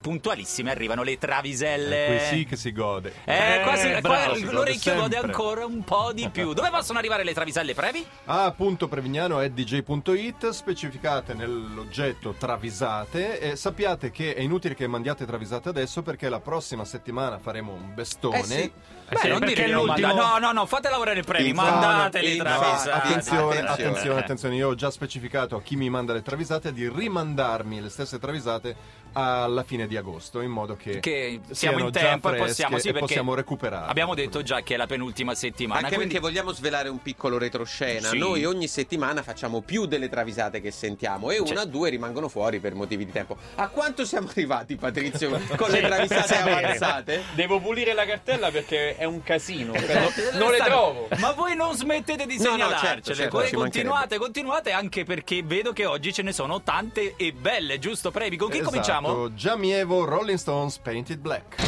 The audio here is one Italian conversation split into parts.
puntualissime arrivano le traviselle. Qui sì che si gode. Eh, quasi, Eh, qua bravo, gode l'orecchio gode sempre. ancora un po' di più. Dove possono arrivare le traviselle previ? A punto Prevignano è dj.it, specificate nell'oggetto travisate e sappiate che è inutile che mandiate travisate adesso perché la prossima settimana faremo un bestone. Eh sì. Beh, sì, non dire l'ultimo- No, no, no, fate lavorare i previ, Infatti, mandate le travisate. Attenzione. attenzione, attenzione, io ho già specificato a chi mi manda le travisate di rimandarmi le stesse travisate alla fine di agosto in modo che, Che siamo in tempo e possiamo, sì, e possiamo recuperare. Abbiamo detto già che è la penultima settimana. Anche quindi... perché vogliamo svelare un piccolo retroscena. Sì. Noi ogni settimana facciamo più delle travisate che sentiamo e una o due rimangono fuori per motivi di tempo. A quanto siamo arrivati, Patrizio, con le travisate avanzate? Devo pulire la cartella perché è un casino. però non le trovo. Ma voi non smettete di No, no, segnalarcele. certo, certo, continuate, continuate anche perché vedo che oggi ce ne sono tante e belle, giusto? Previ, con chi Esatto, cominciamo? Giamievo Rolling Stones Painted Black. I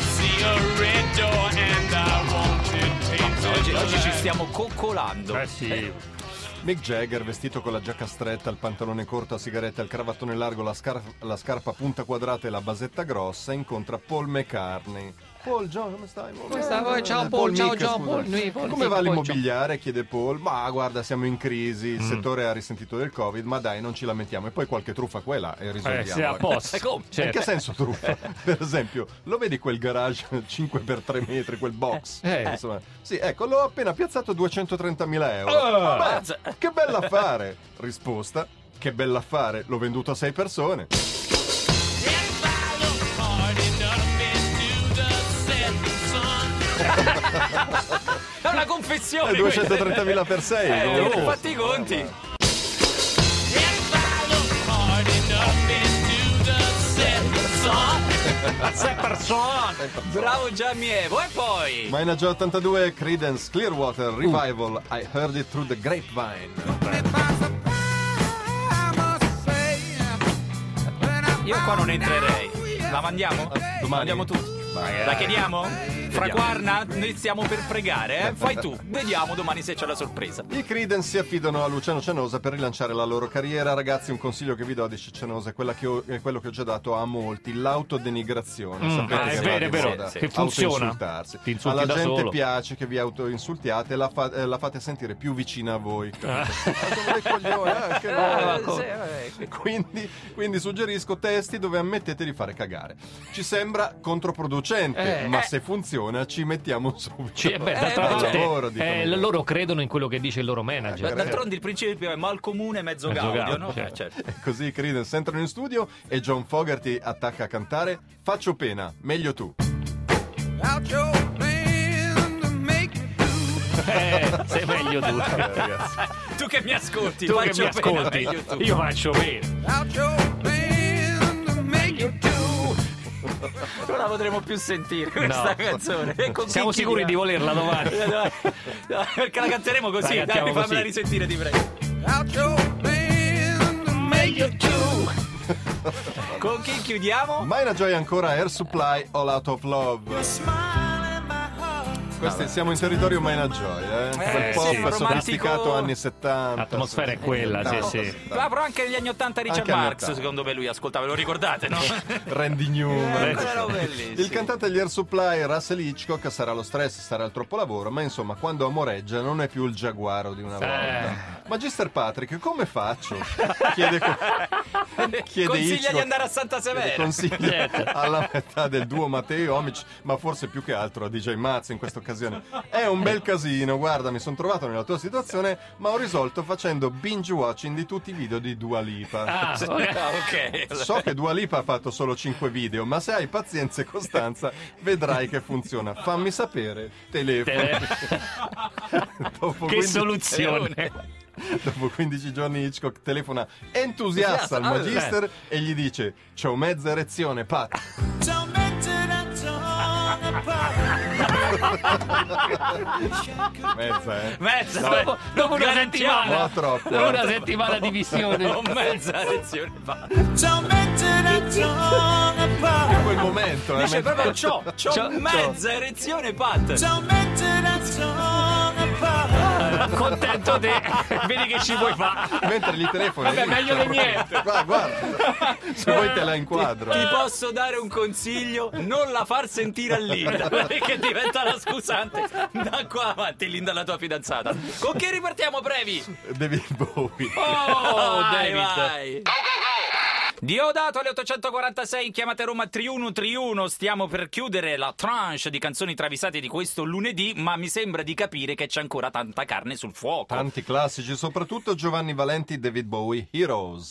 see a red door and I want it Oggi, oggi ci stiamo coccolando. Eh sì. Mick Jagger vestito con la giacca stretta, il pantalone corto a sigaretta, il cravattone largo, la, scar- la scarpa a punta quadrata e la basetta grossa incontra Paul McCartney. Paul John, come stai? Come stai? Eh, Ciao, Paul, ciao, Mick, scusa. Paul. Noi, Paul, Come sì, va Paul, l'immobiliare? chiede Paul. Ma guarda, siamo in crisi, Mm. il settore ha risentito del Covid, ma dai, non ci lamentiamo. E poi qualche truffa qua e là e Eh, risolviamo. sì, a posto. E come? In Certo. che senso truffa? Per esempio, lo vedi quel garage 5x3 metri, quel box? Eh. Insomma, sì, ecco, l'ho appena piazzato 230.000 euro. Ah. Beh, che bell'affare! Risposta, che bell'affare, l'ho venduto a 6 persone. E 230.000 per 6. Eh, ho fatti i conti. Sei persone. Bravo Giamievo. E poi? Mina Joe 82, Credence Clearwater Revival, I heard it through the grapevine. Io qua non entrerei. La mandiamo? Domani. Mandiamo tutti. La chiediamo? Fra Quarna, noi stiamo per pregare, eh? Fai tu. Vediamo domani se c'è la sorpresa. I Credence si affidano a Luciano Cianosa per rilanciare la loro carriera. Ragazzi, un consiglio che vi do di Cianosa è, quella che ho- è quello che ho già dato a molti, l'autodenigrazione. Mm, Sapete ah, è vero, è vero, che funziona. Autoinsultarsi. Ti Alla da gente solo. piace che vi autoinsultiate e la, fa- eh, la fate sentire più vicina a voi. Ah. eh, Ah, eh. Quindi, quindi suggerisco testi dove ammettete di fare cagare. Ci sembra controproducente, Eh, ma eh. se funziona ci mettiamo subito. Beh, Eh, d'altra beh, parte, lavoro, dicono eh, loro. loro credono in quello che dice il loro Ma manager. D'altronde il principio è mal comune, mezzo, Mezzo gaudio, gaudio, no? certo. Eh, certo. Così i Creedence entrano in studio e John Fogerty attacca a cantare Faccio pena, meglio tu. Eh, sei meglio tu. Ragazzi. Tu che mi ascolti, tu che mi pena, ascolti, tu. io faccio bene. La potremo più sentire questa No. canzone. Siamo sicuri di volerla domani. Perché la canteremo così, La dai, fammela così. risentire ti prego. Con chi chiudiamo? Mina Joy ancora Air Supply All Out of Love. Questi siamo in territorio Mina Joy, eh? Quel pop sì, sofisticato romantico. anni 70. L'atmosfera è quella, sì, 70, sì. 70. Ma però anche negli anni 80 Richard Anche Marx, 80. secondo me lui ascoltava, lo ricordate, no? Randy Newman. Bellissimi. Il cantante degli Air Supply, Russell Hitchcock, sarà lo stress, sarà il troppo lavoro, ma insomma, quando amoreggia non è più il giaguaro di una volta. Magister Patrick, come faccio? Chiede, chiede Consiglia Hitchcock. di andare a Santa Severa. consigli alla metà del duo Matteo Omic, ma forse più che altro a DJ Mazzi in questa occasione. È un bel casino, guarda, mi sono trovato nella tua situazione, ma ho risolto facendo binge watching di tutti i video di Dua Lipa. Ah, ok. Ok. So che Dua Lipa ha fatto solo 5 video, ma se hai pazienza e costanza vedrai che funziona. Fammi sapere, telefono. Dopo Che 15 soluzione. Dopo 15 giorni Hitchcock telefona entusiasta al Ah, Magister e gli dice C'ho mezza erezione, Pat. Mezza, eh? Mezza, Dopo, dopo una settimana, No, troppo. dopo una settimana di visione. Ho mezza lezione fa. In quel momento, eh, Dice proprio c'ho, c'ho C'ho- mezza erezione Pat. Contento te. Vedi che ci puoi fare. Mentre gli telefoni. Vabbè, meglio di niente. Guarda, guarda. Se vuoi te la inquadro. Ti posso dare un consiglio? Non la far sentire a Linda, perché diventa la scusante da qua avanti, Linda, la tua fidanzata. Con che ripartiamo, brevi? David Bowie. Oh, vai, David. vai. Diodato alle 846, chiamate Roma 3131. Stiamo per chiudere la tranche di canzoni travisate di questo lunedì, ma mi sembra di capire che c'è ancora tanta carne sul fuoco. Tanti classici, soprattutto Giovanni Valenti, David Bowie, Heroes.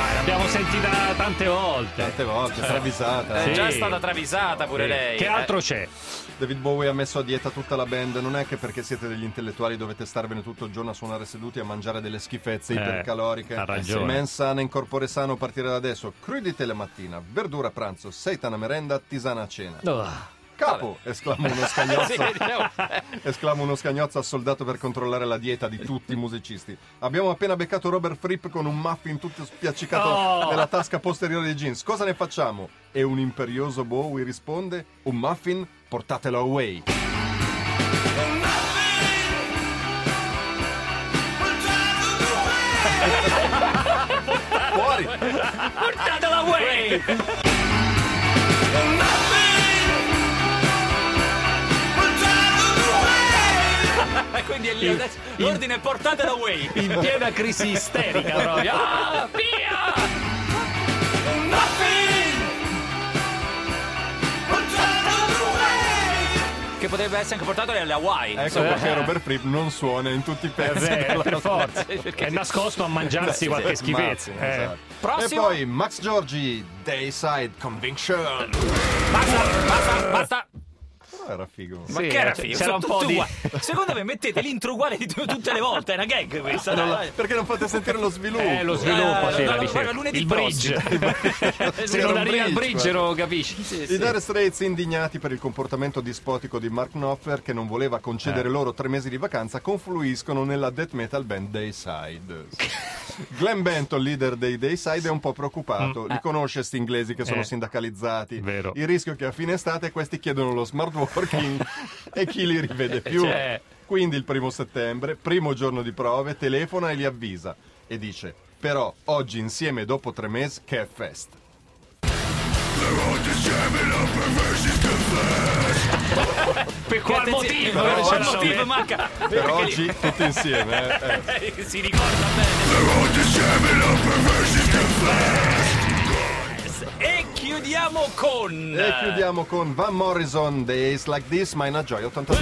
Dai, l'abbiamo sentita tante volte. Tante volte, travisata. È eh. già Sì. stata travisata pure lei. Che eh. altro c'è? David Bowie ha messo a dieta tutta la band. Non è che perché siete degli intellettuali dovete starvene tutto il giorno a suonare seduti a mangiare delle schifezze Eh, ipercaloriche. ha ragione. Men sana in corpore sano a partire da adesso. Crudite la mattina, verdura a pranzo, seitana a merenda, tisana a cena. Oh. Capo! esclama uno scagnozzo. Esclama uno scagnozzo al soldato per controllare la dieta di tutti i musicisti. Abbiamo appena beccato Robert Fripp con un muffin tutto spiaccicato Oh. nella tasca posteriore dei jeans. Cosa ne facciamo? E un imperioso Bowie risponde: Un muffin? Portatelo away. Fuori! Portatela away! E Quindi è lì adesso, l'ordine è portatela away. In piena crisi isterica proprio. Ah, via! Che potrebbe essere anche portatela alle Hawaii. Ecco perché Robert Fripp non suona in tutti i Eh, pezzi. della- per forza. È nascosto a mangiarsi qualche schifezza. Eh. esatto. Prossimo. E poi Max Giorgi, Dayside Conviction. Basta, basta, basta. Era figo. Ma Sì, che era figo? c'era un po' di-. Secondo me mettete l'intro uguale di tu- tutte le volte, è una gag questa. dai, dai. Perché non fate sentire lo sviluppo? Eh, lo sviluppo, Eh, sì, no, la no, lunedì Il bridge. Se non un arriva al bridge, lo capisci. Sì, I sì. Dire Straits indignati per il comportamento dispotico di Mark Knopfler che non voleva concedere Eh. loro tre mesi di vacanza confluiscono nella death metal band Dayside. Glenn Benton, leader dei Dayside, è un po' preoccupato. Li conosce sti inglesi che sono Mm. Eh. sindacalizzati. Vero. Il rischio è che a fine estate questi chiedono lo smart working e chi li rivede più. Cioè. Quindi il primo settembre, primo giorno di prove, telefona e li avvisa e dice però oggi insieme dopo tre mesi che è fest. Per qual motivo? Per Eh, qual l'ho motivo detto. manca? Per oggi tutti insieme. eh, eh. si ricorda bene. E chiudiamo con E chiudiamo con Van Morrison, Days Like This, a gioia 82.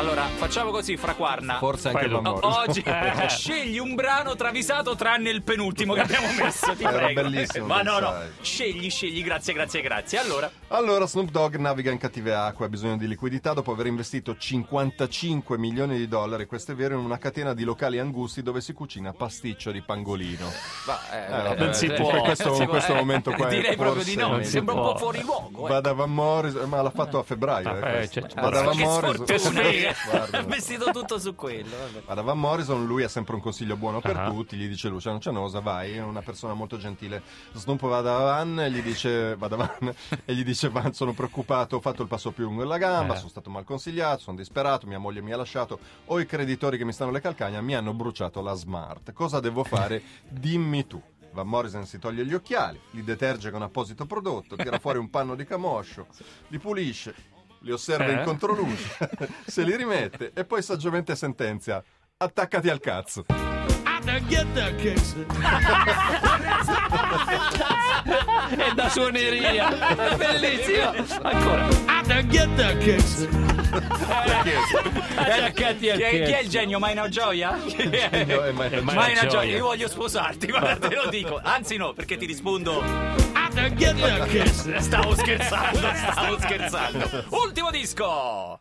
Allora, facciamo così, Fraquarna. Forse anche Quello. Morrison. oggi Eh. scegli un brano travisato tranne il penultimo che abbiamo messo, ti Era prego. bellissimo, Ma no, no, scegli, scegli, grazie, grazie, grazie. Allora, Allora Snoop Dogg naviga in cattive acque, ha bisogno di liquidità dopo aver investito 55 milioni di dollari, questo è vero, in una catena di locali angusti dove si cucina pasticcio di pangolino. eh, vabbè, non si in può. questo, non si in può, questo eh, momento qua Direi proprio forse di no, non mi si sembra un può. po' fuori luogo. Eh. Vada Van Morrison, ma l'ha fatto a febbraio. Ah, eh, eh, questo. cioè, Vada Ma Van che Morrison. sfortuna, eh. Guarda. vestito tutto su quello. vabbè. Ad Van Morrison lui ha sempre un consiglio buono per Ah. tutti, gli dice Luciano Cianosa vai, è una persona molto gentile. Snoop va da Van e gli dice, va da Van, e gli dice Van sono preoccupato, ho fatto il passo più lungo della gamba, Eh. sono stato mal consigliato, sono disperato, mia moglie mi ha lasciato, ho i creditori che mi stanno alle calcagna, mi hanno bruciato la smart. Cosa devo fare? Dimmi tu. Van Morrison si toglie gli occhiali, li deterge con apposito prodotto, tira fuori un panno di camoscio, li pulisce, li osserva Eh? in controluce, se li rimette e poi saggiamente sentenzia. Attaccati al cazzo. È da suoneria. È bellissimo. Ancora. I can get the kicks. Attaccati al Chi è, chi è il genio? Maina Gioia? E Maina Maina Maina Gioia, Gioia. io voglio sposarti, guarda, te lo dico. Anzi no, perché ti rispondo Stavo scherzando, stavo scherzando. Ultimo disco.